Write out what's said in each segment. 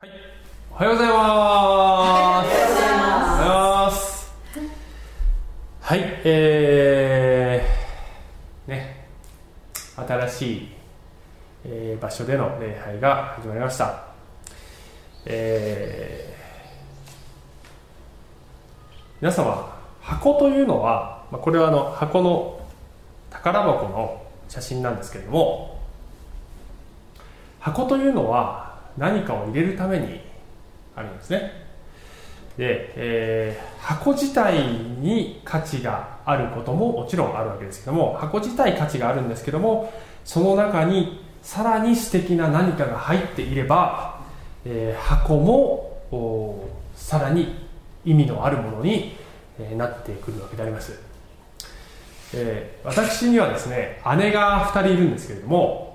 はい、おはようございます。おはようございます。はい、えー、ね、新しい、えー場所での礼拝が始まりました。えー皆様、箱というのは、まあ、これはあの箱の宝箱の写真なんですけれども、箱というのは何かを入れるためにあるんですね。で、えー箱自体に価値があることももちろんあるわけですけども箱自体価値があるんですけどもその中にさらに素敵な何かが入っていれば、えー箱もさらに意味のあるものに、えなってくるわけであります、えー私にはですね姉が2人いるんですけれども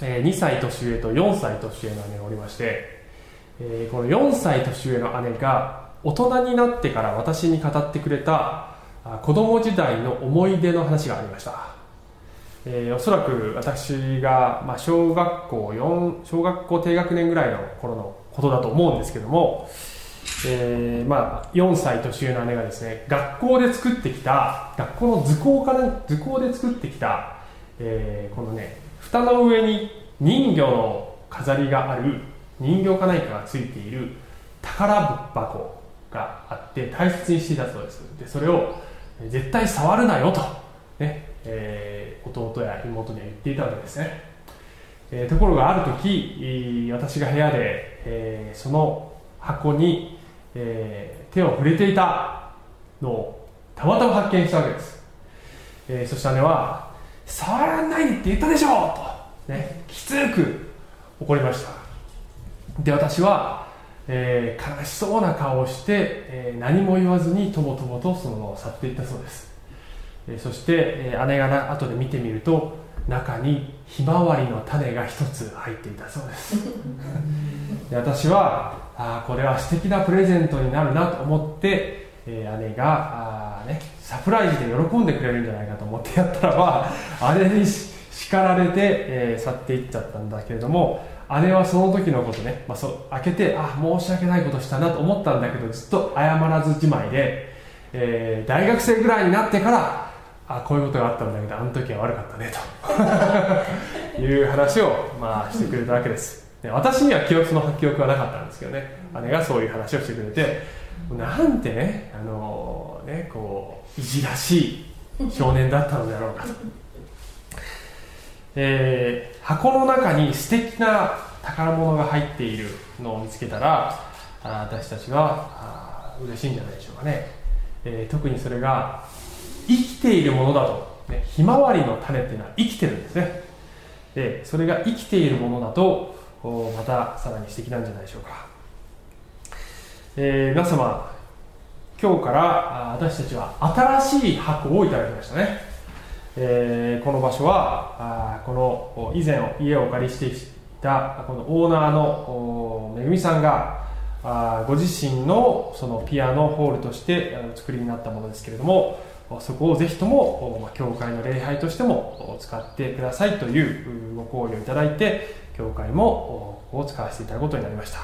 えー2歳年上と4歳年上の姉がおりまして、えーこの4歳年上の姉が大人になってから私に語ってくれた子供時代の思い出の話がありました、えーおそらく私が、まあ、小学校4小学校低学年ぐらいの頃のことだと思うんですけども、えーまあ、4歳年上の姉がですね学校で作ってきた学校の図工かな図工で作ってきた、えーこのね蓋の上に人魚の飾りがある人形か何かがついている宝箱があって大切にしていたそうです。でそれを絶対触るなよと、ねえー弟や妹には言っていたわけですね、えーところがある時私が部屋で、えーその箱に、え手を触れていたのをたまたま発見したわけです、えそして姉は「触らないって言ったでしょ!」と、ね、きつく怒りました。で私は、えー悲しそうな顔をして、えー何も言わずにとぼとぼとそのまま去っていったそうです、えーそして、えー姉がな後で見てみると中にひまわりの種が一つ入っていたそうです。で私はあーこれは素敵なプレゼントになるなと思って、えー姉があー、ね、サプライズで喜んでくれるんじゃないかと思ってやったらば姉にし叱られて、えー去っていっちゃったんだけれども姉はその時のことね、まあ、そう開けてあ申し訳ないことしたなと思ったんだけどずっと謝らずじまいで、えー大学生ぐらいになってからあこういうことがあったんだけどあの時は悪かったねと。いう話を、まあ、してくれたわけです。で私には記憶その記憶はなかったんですけどね。姉がそういう話をしてくれてなんてねあのねこういじらしい少年だったのであろうかと、えー箱の中に素敵な宝物が入っているのを見つけたらあ私たちはあ嬉しいんじゃないでしょうかね、えー特にそれが生きているものだと、ね、ひまわりの種っていうのは生きてるんですね。でそれが生きているものだとまたさらに素敵なんじゃないでしょうか、えー皆様今日から私たちは新しい箱をいただきましたね、えーこの場所はあこの以前家をお借りしていたこのオーナーのめぐみさんがあご自身のそのピアノホールとしてあの作りになったものですけれどもそこをぜひとも教会の礼拝としても使ってくださいというご好意をいただいて教会もここを使わせていただくことになりました、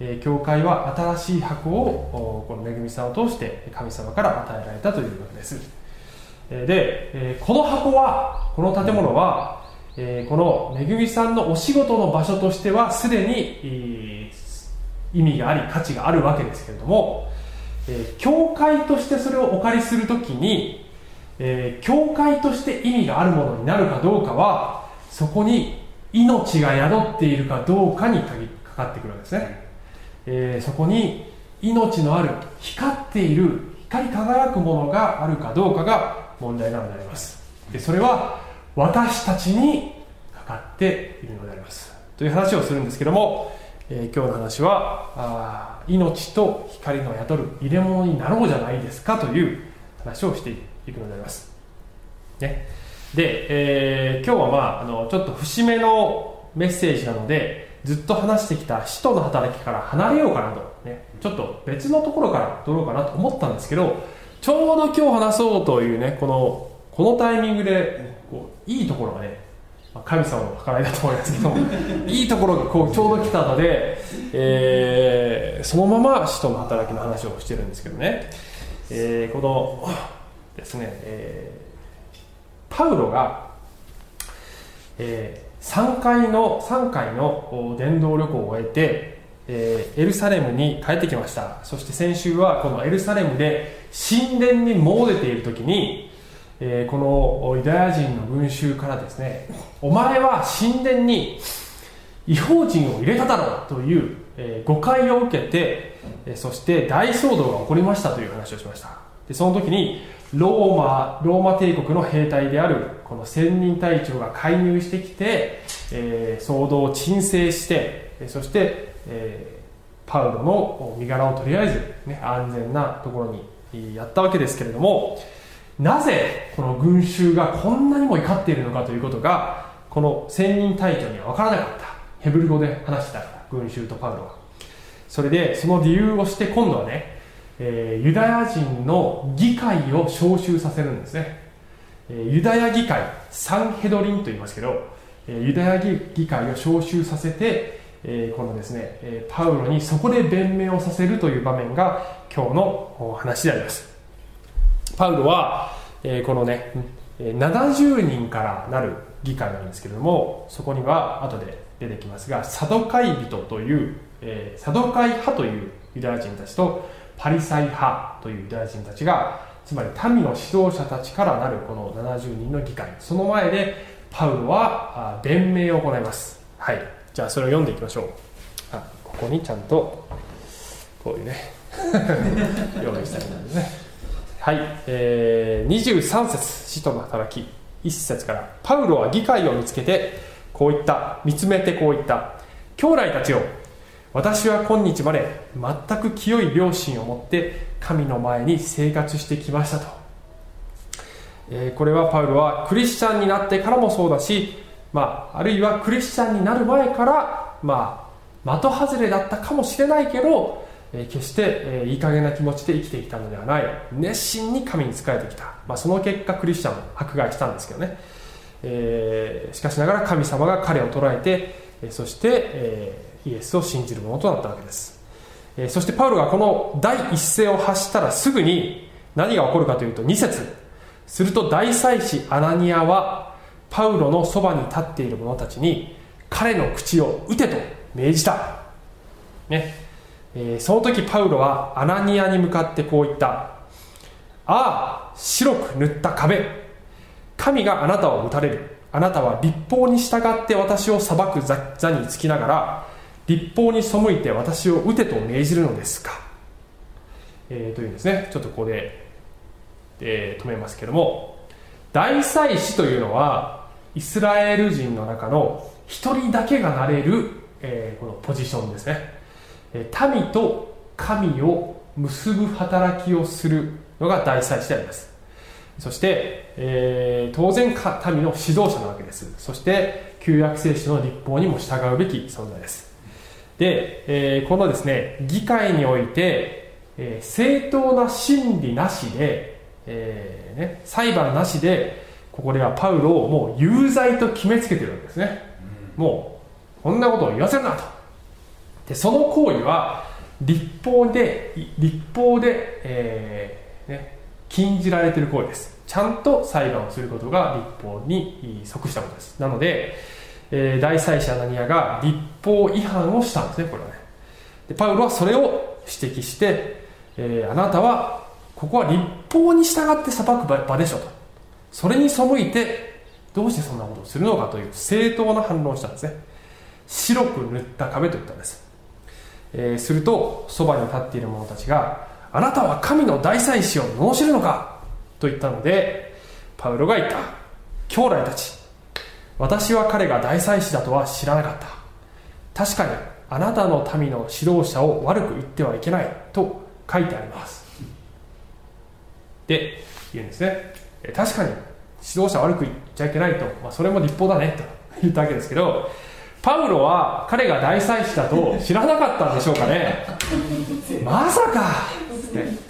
えー教会は新しい箱をこのめぐみさんを通して神様から与えられたというわけです。で、えーこの箱はこの建物は、えこのめぐみさんのお仕事の場所としてはすでに、え意味があり価値があるわけですけれども、え教会としてそれをお借りするときに、え教会として意味があるものになるかどうかはそこに命が宿っているかどうかにかかってくるわけですね、えーそこに命のある光っている光り輝くものがあるかどうかが問題なのであります。でそれは私たちにかかっているのであります。という話をするんですけども、えー今日の話はあ命と光の宿る入れ物になろうじゃないですかという話をしていくのであります。ね、で、えー今日は、まあ、あのちょっと節目のメッセージなのでずっと話してきた使徒の働きから離れようかなと、ね、ちょっと別のところから取ろうかなと思ったんですけどちょうど今日話そうというねこのこのタイミングでこういいところがね神様の計らいだと思いますけども いいところがこうちょうど来たので、えー、そのまま使徒の働きの話をしてるんですけどね、えー、このですね、えー、パウロが、えー、3回の3回の伝道旅行を終えて、えー、エルサレムに帰ってきました。そして先週はこのエルサレムで神殿に詣でている時にえー、このユダヤ人の群衆からですねお前は神殿に違法人を入れただろうという、えー、誤解を受けて、え、そして大騒動が起こりましたという話をしました。でその時にローマローマ帝国の兵隊であるこの千人隊長が介入してきて、え、騒動を鎮静してそして、えー、パウロの身柄をとりあえず、ね、安全なところにやったわけですけれども、なぜこの群衆がこんなにも怒っているのかということがこの千人隊長には分からなかった。ヘブル語で話したから群衆とパウロは。それでその理由をして今度はね、えー、ユダヤ人の議会を招集させるんですね、えー、ユダヤ議会サンヘドリンと言いますけど、えー、ユダヤ議会を招集させて、えこのですね、えパウロにそこで弁明をさせるという場面が今日の話であります。パウロは、え、このね70人からなる議会なんですけれどもそこには後で出てきますがサドカイ人という、え、サドカイ派というユダヤ人たちとパリサイ派というユダヤ人たちがつまり民の指導者たちからなるこの70人の議会。その前でパウロは弁明を行います。はい。じゃあそれを読んでいきましょう。あここにちゃんとこういうね 用意したいんですね。はい、えー、23節使徒の働き。1節からパウロは議会を見つけてこう言った。見つめてこう言った。兄弟たちよ私は今日まで全く清い良心を持って神の前に生活してきましたと、えー、これはパウロはクリスチャンになってからもそうだし、まあ、あるいはクリスチャンになる前から、まあ、的外れだったかもしれないけどえ決して、えいい加減な気持ちで生きてきたのではない。熱心に神に仕えてきた、まあ、その結果クリスチャンを迫害したんですけどね、えー、しかしながら神様が彼を捉えて、えそして、えイエスを信じるものとなったわけです、えそしてパウロがこの第一声を発したらすぐに何が起こるかというと2節。すると大祭司アナニアはパウロのそばに立っている者たちに彼の口を打てと命じた。ね。えー、その時パウロはアナニアに向かってこう言った。ああ白く塗った壁。神があなたを打たれる。あなたは立法に従って私を裁く座につきながら立法に背いて私を打てと命じるのですか、えー、というんですね。ちょっとここで、えー、止めますけども。大祭司というのはイスラエル人の中の一人だけがなれる、えー、このポジションですね。民と神を結ぶ働きをするのが大祭司であります。そして、えー、当然民の指導者なわけです。そして旧約聖書の立法にも従うべき存在です。で、えー、このですね議会において、えー、正当な真理なしで、えーね、裁判なしでここではパウロをもう有罪と決めつけてるわけですね、うん、もうこんなことを言わせるなと。でその行為は立法で立法で、えーね、禁じられている行為です。ちゃんと裁判をすることが立法に即したことです。なので、えー、大祭司アナニアが立法違反をしたんですねこれはね。でパウロはそれを指摘して、えー、あなたはここは立法に従って裁く場でしょとそれに背いてどうしてそんなことをするのかという正当な反論をしたんですね。白く塗った壁と言ったんです。えー、するとそばに立っている者たちがあなたは神の大祭司を罵るのかと言ったのでパウロが言った。兄弟たち私は彼が大祭司だとは知らなかった確かにあなたの民の指導者を悪く言ってはいけないと書いてあります。で言うんですね。確かに指導者悪く言っちゃいけないと、まあ、それも立法だね。と言ったわけですけどパウロは彼が大祭司だと知らなかったんでしょうかね。まさか。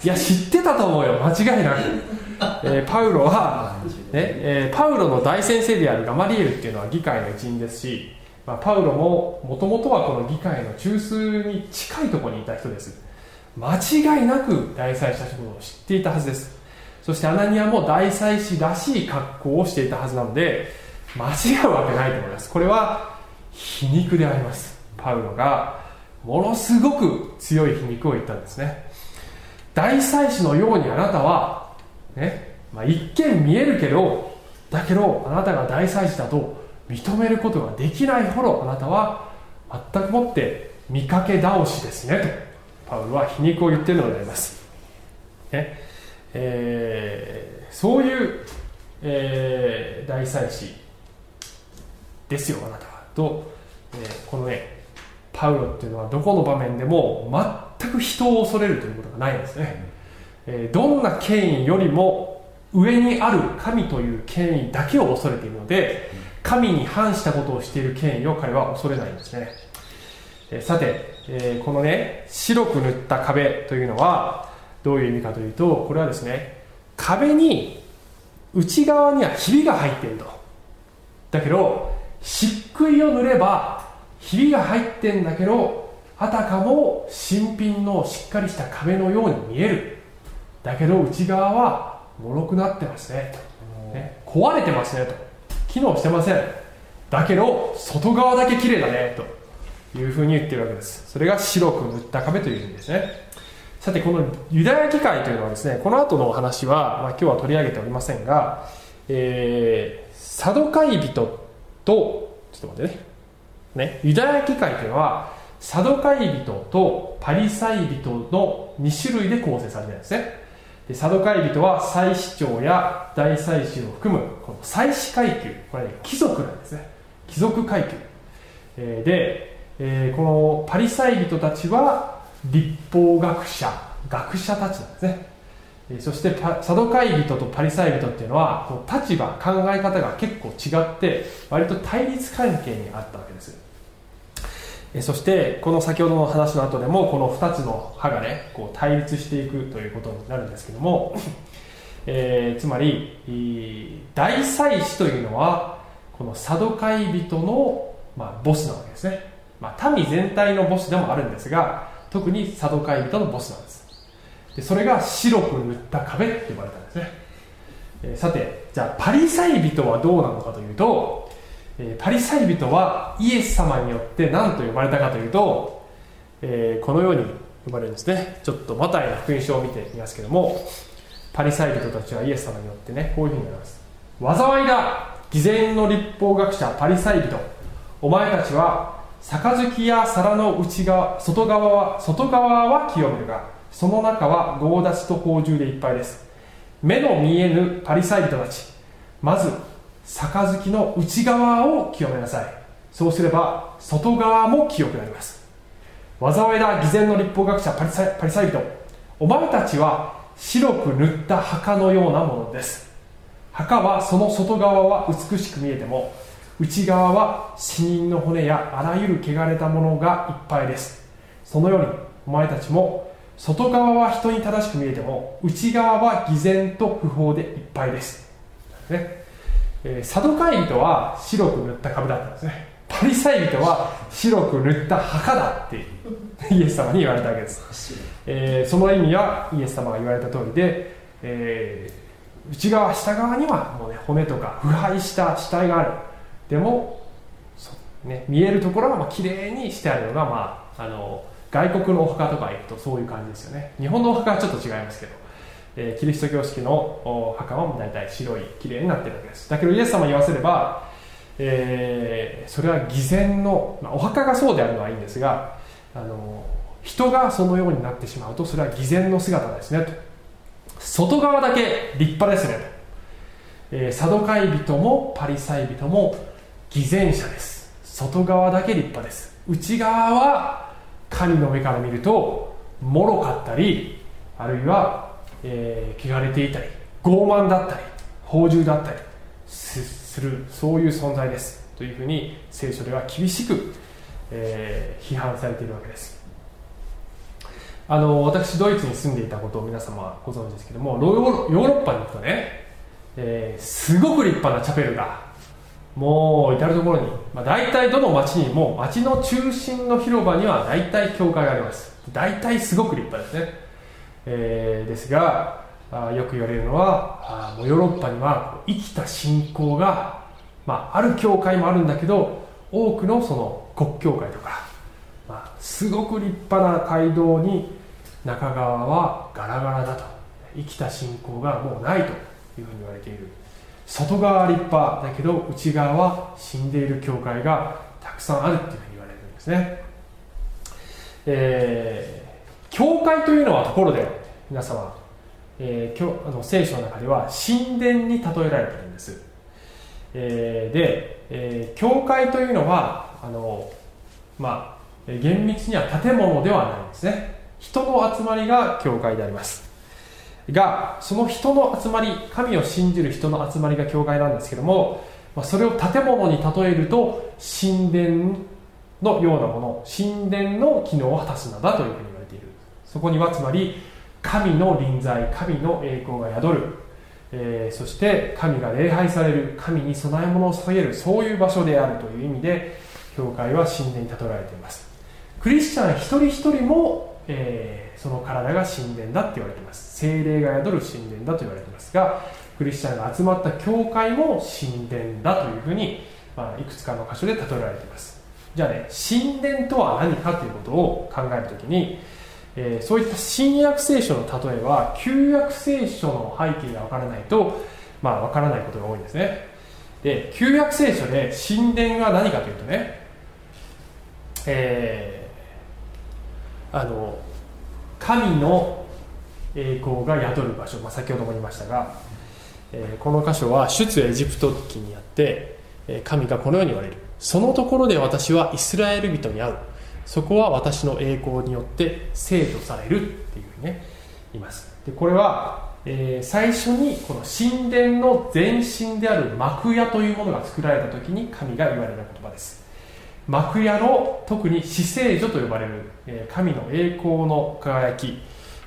いや知ってたと思うよ。間違いなく。えー、パウロは、ねえー、パウロの大先生であるガマリエルっていうのは議会の一員ですし、まあ、パウロももともとはこの議会の中枢に近いところにいた人です。間違いなく大祭司たちのことを知っていたはずですそしてアナニアも大祭司らしい格好をしていたはずなので間違うわけないと思います。これは皮肉であります。パウロがものすごく強い皮肉を言ったんですね。大祭司のようにあなたは、ねまあ、一見見えるけどだけどあなたが大祭司だと認めることができないほどあなたは全くもって見かけ倒しですねと。パウロは皮肉を言っているのであります、ね。えー、そういう、えー、大祭司ですよあなたは。と、えー、このねパウロっていうのはどこの場面でも全く人を恐れるということがないんですね、えー、どんな権威よりも上にある神という権威だけを恐れているので神に反したことをしている権威を彼は恐れないんですね、えー、さて、えー、このね白く塗った壁というのはどういう意味かというとこれはですね壁に内側にはひびが入っていると。だけど漆喰を塗ればひびが入ってんだけどあたかも新品のしっかりした壁のように見える。だけど内側は脆くなってますね。ね壊れてますねと。機能してません。だけど外側だけ綺麗だねというふうに言ってるわけです。それが白く塗った壁という意味ですねさてこのユダヤ議会というのはですねこの後のお話は、まあ、今日は取り上げておりませんが、えー、サドカイ人とちょっと待ってね。ね、ユダヤ議会というのはサドカイ人とパリサイ人の2種類で構成されているんですね。でサドカイ人は祭司長や大祭司を含むこの祭司階級これ、ね、貴族なんですね。貴族階級、えー、で、えー、このパリサイ人たちは立法学者学者たちなんですね。そしてサドカイ人とパリサイ人っていうのは立場考え方が結構違って割と対立関係にあったわけです。そしてこの先ほどの話の後でもこの2つの歯がねこう対立していくということになるんですけども、えー、つまり大祭司というのはこのサドカイ人の、まあ、ボスなわけですね、まあ、民全体のボスでもあるんですが特にサドカイ人のボスなんです。でそれが白く塗った壁って呼ばれたんですね、えー、さてじゃあパリサイ人はどうなのかというとえパリサイ人はイエス様によって何と呼ばれたかというと、えー、このように呼ばれるんですね。ちょっとマタイの福音書を見てみますけどもパリサイ人たちはイエス様によってねこういうふうに言います。災いだ。偽善の立法学者パリサイ人。お前たちは杯や皿の内側外側は外側は清めるがその中は強奪と宝珠でいっぱいです。目の見えぬパリサイ人たちまず杯の内側を清めなさい。そうすれば外側も清くなります。災いだ偽善の立法学者パリサパリサイ人。お前たちは白く塗った墓のようなものです。墓はその外側は美しく見えても内側は死人の骨やあらゆる汚れたものがいっぱいです。そのようにお前たちも外側は人に正しく見えても内側は偽善と不法でいっぱいです、ね、えー、サドカイ人は白く塗った株だったんですね。パリサイ人は白く塗った墓だって イエス様に言われたわけです、えー、その意味はイエス様が言われた通りで、えー、内側下側にはもう、ね、骨とか腐敗した死体があるでも、ね、見えるところはまあ綺麗にしてあるのが、まあ、あの外国のお墓とか行くとそういう感じですよね。日本のお墓はちょっと違いますけど。えー、キリスト教式のお墓は大体白い綺麗になってるわけです。だけどイエス様に言わせれば、えー、それは偽善の、まあ、お墓がそうであるのはいいんですがあの人がそのようになってしまうとそれは偽善の姿ですねと。外側だけ立派ですねと、えー、サドカイ人もパリサイ人も偽善者です。外側だけ立派です。内側は神の目から見ると脆かったりあるいはえー、汚れていたり傲慢だったり放縦だったりするそういう存在です。というふうに聖書では厳しく、えー、批判されているわけです。あの私ドイツに住んでいたことを皆様ご存知ですけどもヨーロッパに行くとね、えー、すごく立派なチャペルがもう至る所に、まあ、大体どの町にも町の中心の広場には大体教会があります。大体すごく立派ですね、えー、ですがあよく言われるのはあもうヨーロッパには生きた信仰が、まあ、ある教会もあるんだけど多くのその国教会とか、まあ、すごく立派な街道に中川はガラガラだと。生きた信仰がもうないというふうに言われている。外側は立派だけど内側は死んでいる教会がたくさんあるっていうふうに言われるんですね、えー、教会というのはところで皆様、えー、あの聖書の中では神殿に例えられているんです、えー、で、えー、教会というのはあのまあ厳密には建物ではないんですね。人の集まりが教会であります。がその人の集まり神を信じる人の集まりが教会なんですけども、ま、それを建物に例えると神殿のようなもの神殿の機能を果たすのだというふうに言われている。そこにはつまり神の臨在神の栄光が宿る、えー、そして神が礼拝される。神に供え物を捧げる。そういう場所であるという意味で教会は神殿に例えられています。クリスチャン一人一人も、えーその体が神殿だって言われています。精霊が宿る神殿だと言われていますがクリスチャンが集まった教会も神殿だというふうに、まあ、いくつかの箇所で例えられています。じゃあね神殿とは何かということを考えるときに、えー、そういった新約聖書の例えは旧約聖書の背景がわからないとまあわからないことが多いんですね。で旧約聖書で神殿が何かというとねえー、あの神の栄光が宿る場所、まあ、先ほども言いましたが、えー、この箇所は出エジプト記にあって、神がこのように言われる。そのところで私はイスラエル人に会う。そこは私の栄光によって生とされるっていうふうにね言います。でこれは、えー、最初にこの神殿の前身である幕屋というものが作られた時に神が言われた言葉です。幕屋の特に死聖所と呼ばれる、え神の栄光の輝き、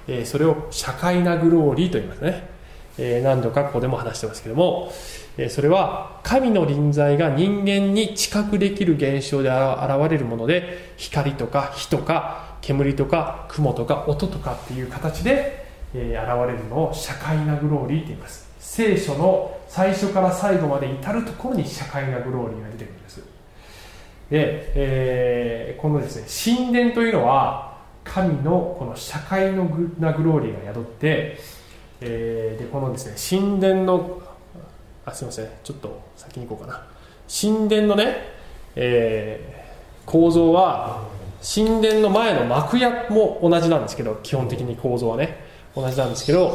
えそれを社会なグローリーと言いますね、え何度かここでも話してますけども、えそれは神の臨在が人間に知覚できる現象で現れるもので光とか火とか煙とか雲とか音とかっていう形で、え現れるのを社会なグローリーと言います。聖書の最初から最後まで至るところに社会なグローリーが出てくるんです。で、えー、このですね神殿というのは神のこの社会のグなグローリーが宿って、えー、でこのですね神殿のあすいませんちょっと先に行こうかな。神殿のね、えー、構造は神殿の前の幕屋も同じなんですけど基本的に構造はね同じなんですけど、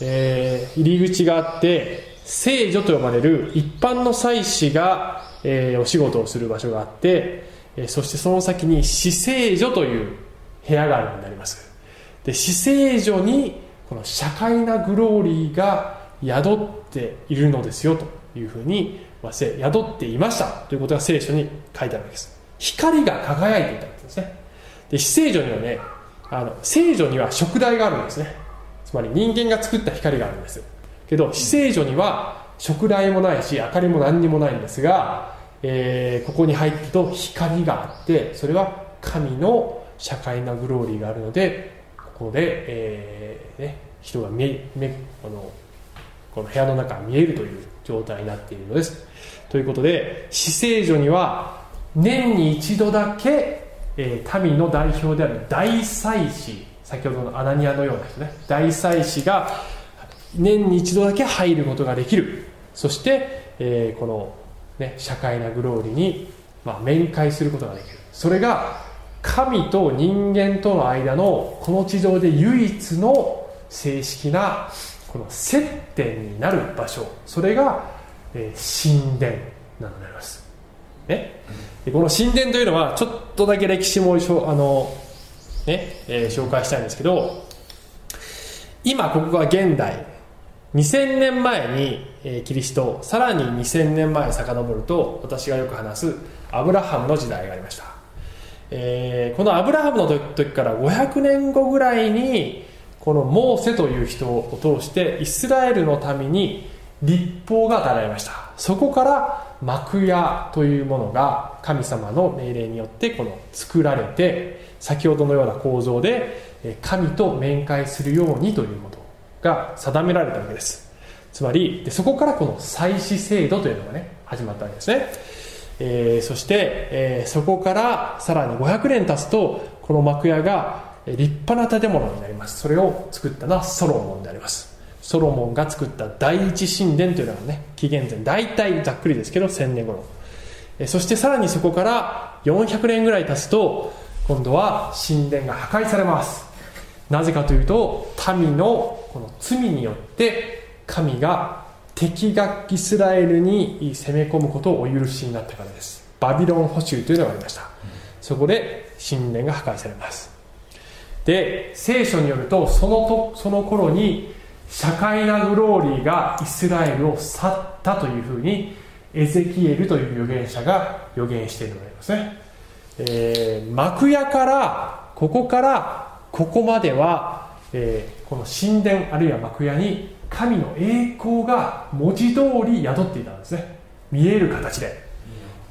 えー、入り口があって聖女と呼ばれる一般の祭司がえー、お仕事をする場所があって、えー、そしてその先に死聖所という部屋があるようになります。で死聖所にこの社会なグローリーが宿っているのですよというふうに、まあ、宿っていました。ということが聖書に書いてあるわけです。光が輝いていたわけですね。で死聖所にはねあの聖女には食台があるんですね。つまり人間が作った光があるんです。けど死聖所には食台もないし明かりも何にもないんですが、えー、ここに入ってると光があってそれは神の社会なグローリーがあるのでここで、えーね、人が見え目あのこの部屋の中が見えるという状態になっているのです。ということで死聖所には年に一度だけ、えー、民の代表である大祭司先ほどのアナニアのような人ね大祭司が年に一度だけ入ることができる。そして、えー、この、ね、社会なグローリーに、まあ、面会することができる。それが神と人間との間のこの地上で唯一の正式なこの接点になる場所。それが、えー、神殿なのであります、ね、でこの神殿というのはちょっとだけ歴史もあの、ね？えー、紹介したいんですけど今ここが現代。2000年前に、えー、キリストさらに2000年前遡ると私がよく話すアブラハムの時代がありました、えーこのアブラハムの時から500年後ぐらいにこのモーセという人を通してイスラエルのために立法が与えられました。そこから幕屋というものが神様の命令によってこの作られて先ほどのような構造で神と面会するようにということが定められたわけです。つまりでそこからこの祭祀制度というのがね始まったわけですね、えーそして、えーそこからさらに500年経つとこの幕屋が立派な建物になります。それを作ったのはソロモンであります。ソロモンが作った第一神殿というのがね紀元前大体ざっくりですけど1000年頃えそしてさらにそこから400年ぐらい経つと今度は神殿が破壊されます。なぜかというと民のこの罪によって神が敵がイスラエルに攻め込むことをお許しになったからです。バビロン捕囚というのがありました。そこで神殿が破壊されます。で聖書によるとそのとその頃に社会なグローリーがイスラエルを去ったというふうにエゼキエルという預言者が予言しているのでありますね、えー幕屋からここからここまでは、えーこの神殿あるいは幕屋に神の栄光が文字通り宿っていたんですね。見える形で、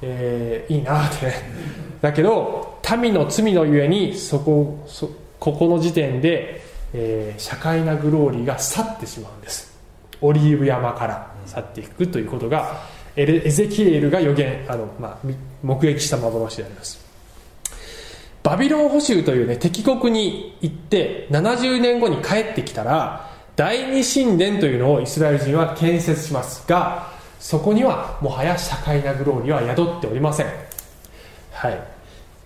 えーいいなって。ね だけど民の罪のゆえにそこそここの時点で、えー社会なグローリーが去ってしまうんです。オリーブ山から去っていくということがエレエゼキエルが予言あの、まあ、目撃した幻であります。バビロン捕囚というね敵国に行って70年後に帰ってきたら第二神殿というのをイスラエル人は建設しますがそこにはもはや社会なグローリーは宿っておりません。はい。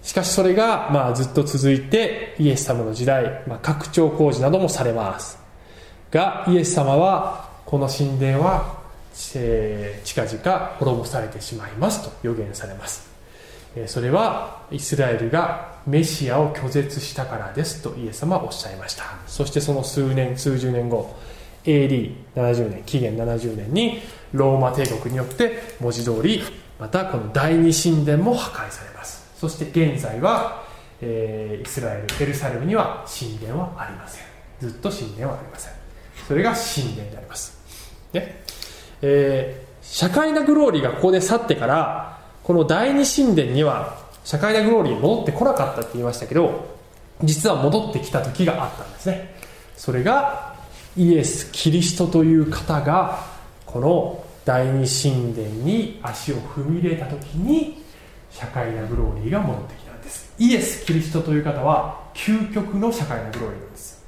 しかしそれが、まあ、ずっと続いてイエス様の時代、まあ、拡張工事などもされます。がイエス様はこの神殿は、えー近々滅ぼされてしまいますと予言されます。えそれはイスラエルがメシアを拒絶したからですとイエス様はおっしゃいました。そしてその数年数十年後 AD70 年紀元70年にローマ帝国によって文字通りまたこの第二神殿も破壊されます。そして現在は、えーイスラエルエルサレムには神殿はありません。ずっと神殿はありません。それが神殿であります。ね。えー社会なグローリーがここで去ってからこの第二神殿には社会なグローリー戻ってこなかったって言いましたけど実は戻ってきた時があったんですね。それがイエス・キリストという方がこの第二神殿に足を踏み入れた時に社会なグローリーが戻ってきたんです。イエス・キリストという方は究極の社会なグローリーなんです。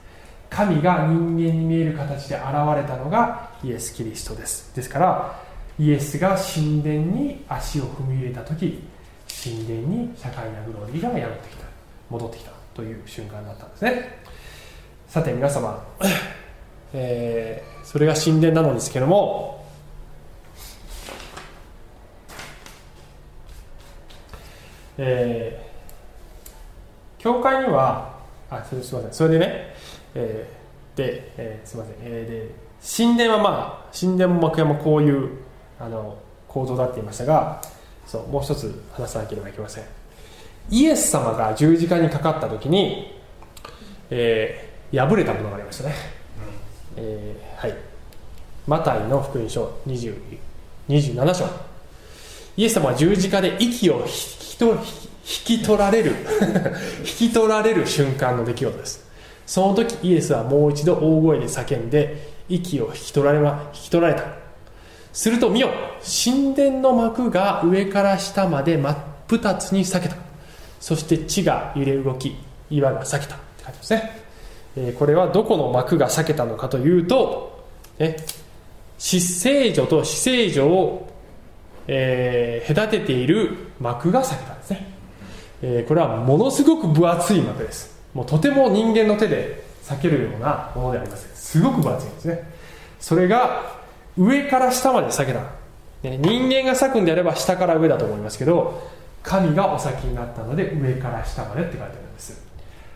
神が人間に見える形で現れたのがイエス・キリストです。ですからイエスが神殿に足を踏み入れた時神殿に社会なグローリーが宿ってきた戻ってきたという瞬間だったんですね。さて皆様、えーそれが神殿なのですけどもえー教会にはあそれすみません。それでね、えーで、えーすみません、えーで神殿はまあ神殿も幕屋もこういうあの構造だって言いましたがそうもう一つ話さなければいけません。イエス様が十字架にかかった時に、えー破れたものがありましたね、えーはい。マタイの福音書20 27章。イエス様は十字架で息を引きと引き取られる 引き取られる瞬間の出来事です。その時イエスはもう一度大声で叫んで息を引き取られま引き取られたすると見よ。神殿の幕が上から下まで真っ二つに裂けた。そして地が揺れ動き岩が裂けたって書いてますね、えーこれはどこの幕が裂けたのかというと、ね、死聖女と死聖女を、えー隔てている幕が裂けたんですね、えーこれはものすごく分厚い幕です。もうとても人間の手で裂けるようなものであります。すごく分厚いんですね。それが上から下まで裂けた、ね人間が裂くんであれば下から上だと思いますけど神がお裂きになったので上から下までって書いてあるんです。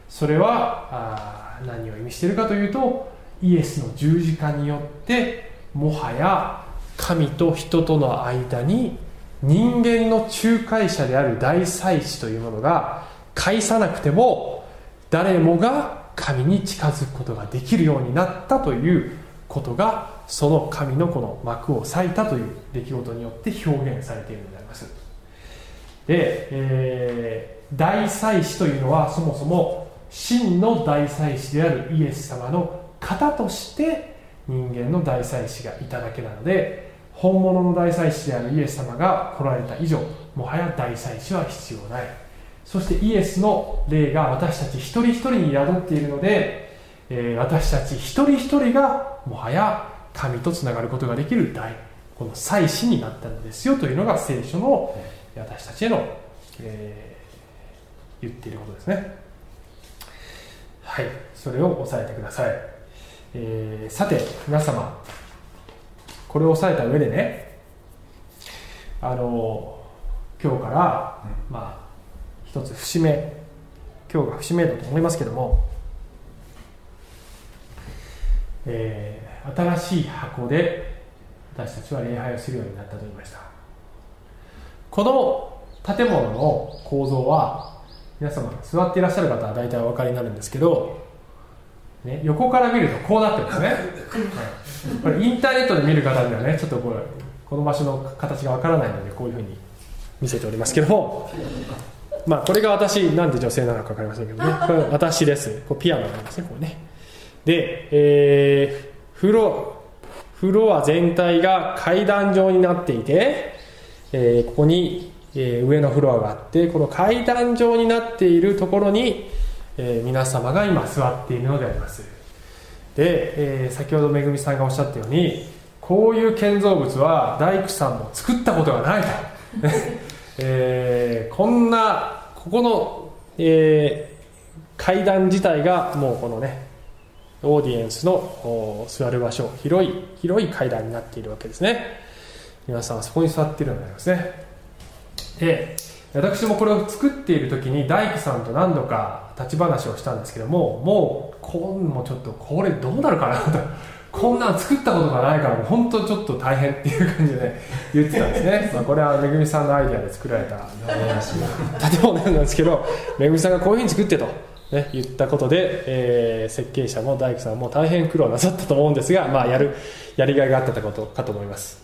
それはあ何を意味しているかというとイエスの十字架によってもはや神と人との間に人間の仲介者である大祭司というものが介さなくても誰もが神に近づくことができるようになったということがその神のこの幕を裂いたという出来事によって表現されているのであります。で、えー、大祭司というのはそもそも真の大祭司であるイエス様の型として人間の大祭司がいただけなので本物の大祭司であるイエス様が来られた以上もはや大祭司は必要ない。そしてイエスの霊が私たち一人一人に宿っているので、えー、私たち一人一人がもはや神とつながることができる大この祭司になったのですよというのが聖書の私たちへの、えー、言っていることですね。はい。それを押さえてください、えー、さて皆様これを押さえた上でねあの今日から、まあ一つ節目今日が節目だと思いますけども、えー、新しい箱で私たちは礼拝をするようになったと言いました。この建物の構造は皆様座っていらっしゃる方は大体お分かりになるんですけど、ね、横から見るとこうなってるんですね、はい、これインターネットで見る方にはねちょっとこれこの場所の形が分からないのでこういうふうに見せておりますけども。まあこれが私なんで女性なのか分かりませんけどね。これ私です。こうピアノなんですねこれね。で、えー、フロフロア全体が階段状になっていて、えー、ここに、えー、上のフロアがあってこの階段状になっているところに、えー、皆様が今座っているのであります。で、えー、先ほどめぐみさんがおっしゃったようにこういう建造物は大工さんも作ったことがないと。えー、こんなここの、えー、階段自体がもうこのねオーディエンスの座る場所広い広い階段になっているわけですね。皆さんはそこに座っているのでありますね。で私もこれを作っている時に大工さんと何度か立ち話をしたんですけどももうこんもちょっとこれどうなるかなと。こんなん作ったことがないからもう本当ちょっと大変っていう感じで、ね、言ってたんですね、まあ、これはめぐみさんのアイデアで作られた建物なんですけどめぐみさんがこういうふうに作ってと、ね、言ったことで、えー、設計者も大工さんも大変苦労なさったと思うんですが、まあ、やるやりがいがあったことかと思います。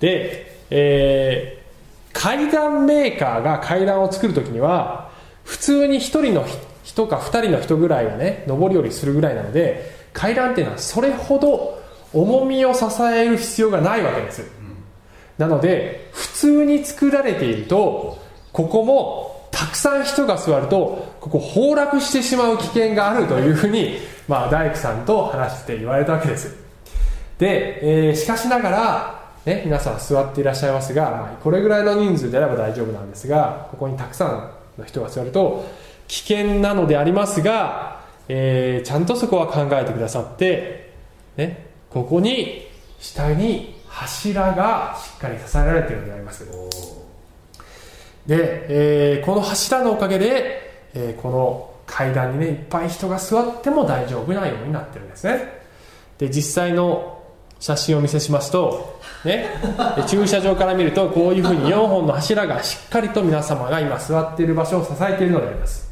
で、えー、階段メーカーが階段を作る時には普通に1人の人か2人の人ぐらいがね上り下りするぐらいなので階段っていうのはそれほど重みを支える必要がないわけです、なので普通に作られているとここもたくさん人が座るとここ崩落してしまう危険があるというふうに、まあ、大工さんと話して言われたわけです。で、えー、しかしながら、ね、皆さん座っていらっしゃいますが、まあ、これぐらいの人数であれば大丈夫なんですがここにたくさんの人が座ると危険なのでありますがえー、ちゃんとそこは考えてくださって、ね、ここに下に柱がしっかり支えられているのであります。で、えー、この柱のおかげで、えー、この階段にねいっぱい人が座っても大丈夫なようになってるんですね。で実際の写真をお見せしますと、ね、駐車場から見るとこういうふうに4本の柱がしっかりと皆様が今座っている場所を支えているのであります。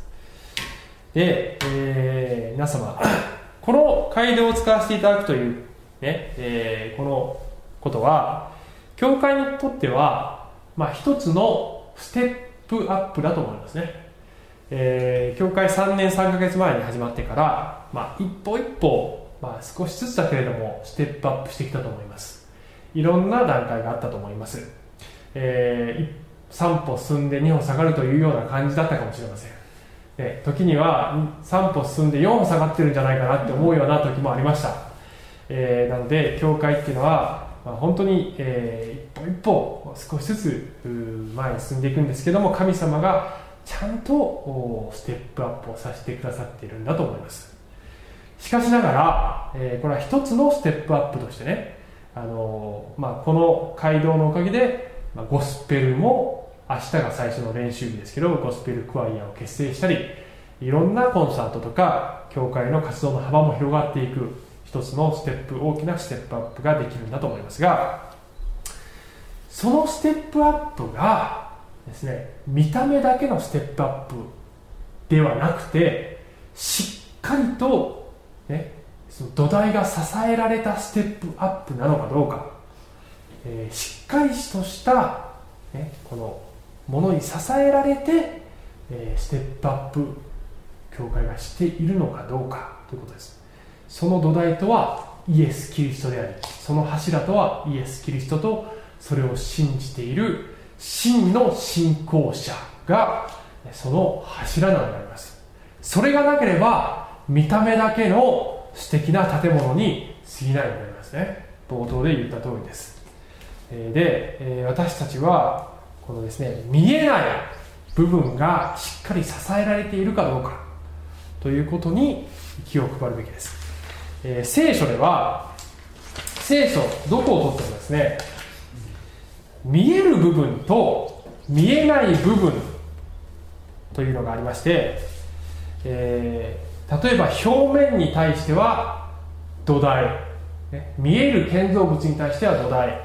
で、えー、皆様、この街道を使わせていただくという、ねえー、このことは、教会にとっては、まあ、一つのステップアップだと思いますね。えー、教会3年3ヶ月前に始まってから、まあ、一歩一歩、まあ、少しずつだけれどもステップアップしてきたと思います。いろんな段階があったと思います、えー、3歩進んで2歩下がるというような感じだったかもしれません。え時には3歩進んで4歩下がってるんじゃないかなって思うような時もありました、えー、なので教会っていうのは、まあ、本当に、えー、一歩一歩少しずつ前に進んでいくんですけども神様がちゃんとステップアップをさせてくださっているんだと思います。しかしながら、えー、これは一つのステップアップとしてねあのまあ、この街道のおかげで、まあ、ゴスペルも明日が最初の練習日ですけどゴスペルクワイアを結成したりいろんなコンサートとか教会の活動の幅も広がっていく。一つのステップ大きなステップアップができるんだと思いますがそのステップアップがですね見た目だけのステップアップではなくてしっかりと、ね、その土台が支えられたステップアップなのかどうか、えー、しっかりとした、ね、このものに支えられて、えー、ステップアップ教会がしているのかどうかということです。その土台とはイエス・キリストでありその柱とはイエス・キリストとそれを信じている真の信仰者がその柱なのであります。それがなければ見た目だけの素敵な建物に過ぎないのでありますね。冒頭で言った通りです。で私たちはこのですね見えない部分がしっかり支えられているかどうかということに気を配るべきです、えー、聖書では聖書どこを取ってもですね見える部分と見えない部分というのがありまして、えー、例えば表面に対しては土台、ね、見える建造物に対しては土台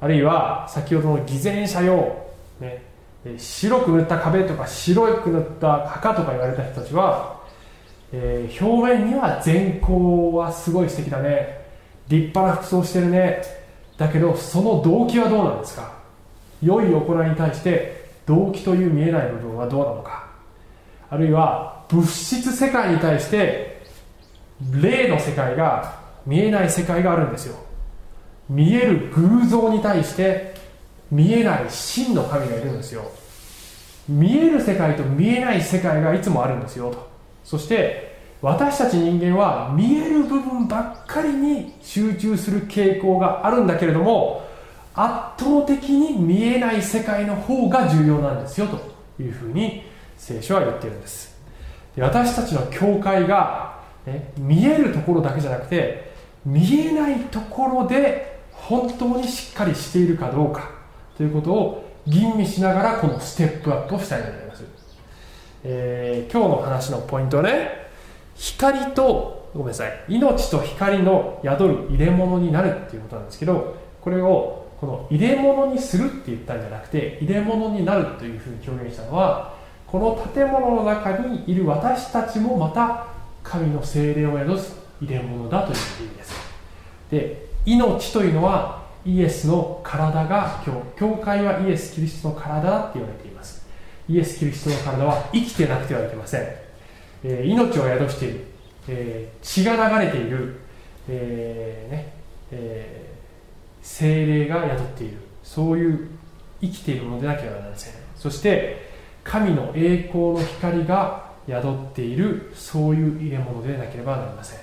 あるいは先ほどの偽善者用、ね、白く塗った壁とか白く塗った墓とか言われた人たちは、えー、表面には善行はすごい素敵だね。立派な服装してるね。だけどその動機はどうなんですか？良い行いに対して動機という見えない部分はどうなのか？あるいは物質世界に対して霊の世界が見えない世界があるんですよ。見える偶像に対して見えない真の神がいるんですよ。見える世界と見えない世界がいつもあるんですよと。そして私たち人間は見える部分ばっかりに集中する傾向があるんだけれども圧倒的に見えない世界の方が重要なんですよというふうに聖書は言っているんです。で私たちの教会が、ね、見えるところだけじゃなくて見えないところで本当にしっかりしているかどうかということを吟味しながらこのステップアップをしたいと思います、えー、今日の話のポイントはね。光とごめんなさい。命と光の宿る入れ物になるっていうことなんですけどこれをこの入れ物にするって言ったんじゃなくて入れ物になるというふうに表現したのはこの建物の中にいる私たちもまた神の精霊を宿す入れ物だという意味です。で命というのはイエスの体が教会はイエス・キリストの体だって言われています。イエス・キリストの体は生きてなくてはいけません、えー、命を宿している、えー、血が流れている、えーね。えー、精霊が宿っている。そういう生きているものでなければなりません。そして神の栄光の光が宿っている。そういう入れ物でなければなりません、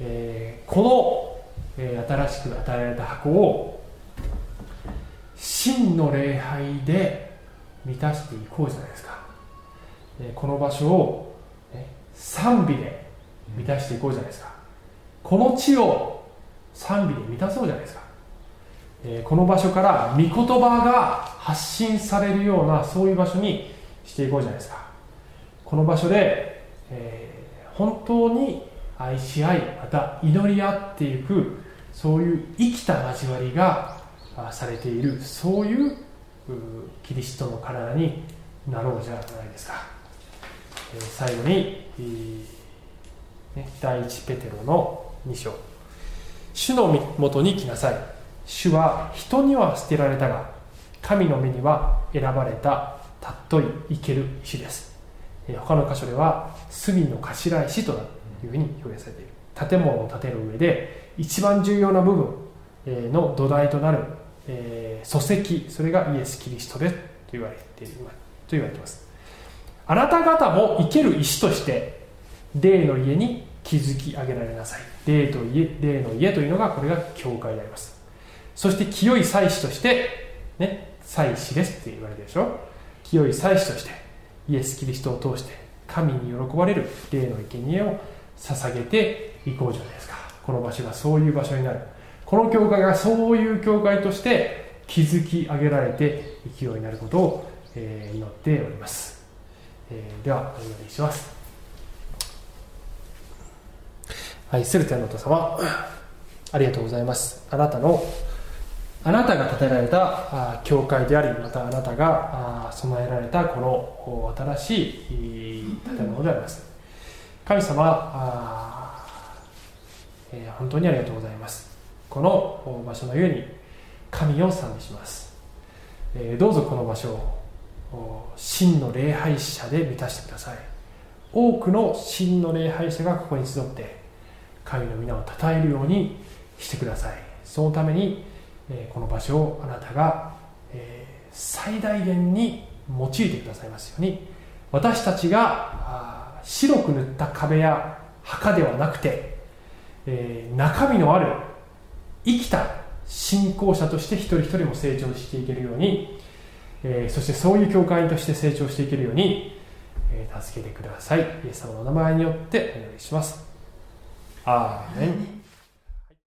えー、このえ新しく与えられた箱を真の礼拝で満たしていこうじゃないですか、えこの場所を、ね、賛美で満たしていこうじゃないですか。この地を賛美で満たそうじゃないですか、えこの場所から御言葉が発信されるようなそういう場所にしていこうじゃないですか。この場所で、えー、本当に愛し合いまた祈り合っていくそういう生きた交わりがされているそういうキリストの体になろうじゃないですか。え最後に第一ペテロの2章。主のもとに来なさい。主は人には捨てられたが神の目には選ばれたたっとい生ける石です。え他の箇所では隅の頭石というふうに表現されている。建物を建てる上で一番重要な部分の土台となる、えー、礎石それがイエス・キリストですと言われていと言われています。あなた方も生ける石として霊の家に築き上げられなさい。霊と家霊の家というのがこれが教会であります。そして清い祭司としてね祭司ですって言われてるでしょ。清い祭司としてイエス・キリストを通して神に喜ばれる霊の生贄を捧げていこうじゃないですか。この場所がそういう場所になる。この教会がそういう教会として築き上げられていくようになることを、え、祈っております、え、ではお祈りします。愛する天のお父様ありがとうございます。あなたのあなたが建てられた教会でありまたあなたが備えられたこの新しい建物であります。神様え本当にありがとうございます。この場所のゆえに神を賛美します、えどうぞこの場所を真の礼拝者で満たしてください。多くの真の礼拝者がここに集って神の皆を称えるようにしてください。そのためにこの場所をあなたが最大限に用いてくださいますように私たちが白く塗った壁や墓ではなくて中身のある生きた信仰者として一人一人も成長していけるようにえそしてそういう教会員として成長していけるようにえ助けてください。イエス様の名前によってお願いします。アーメン。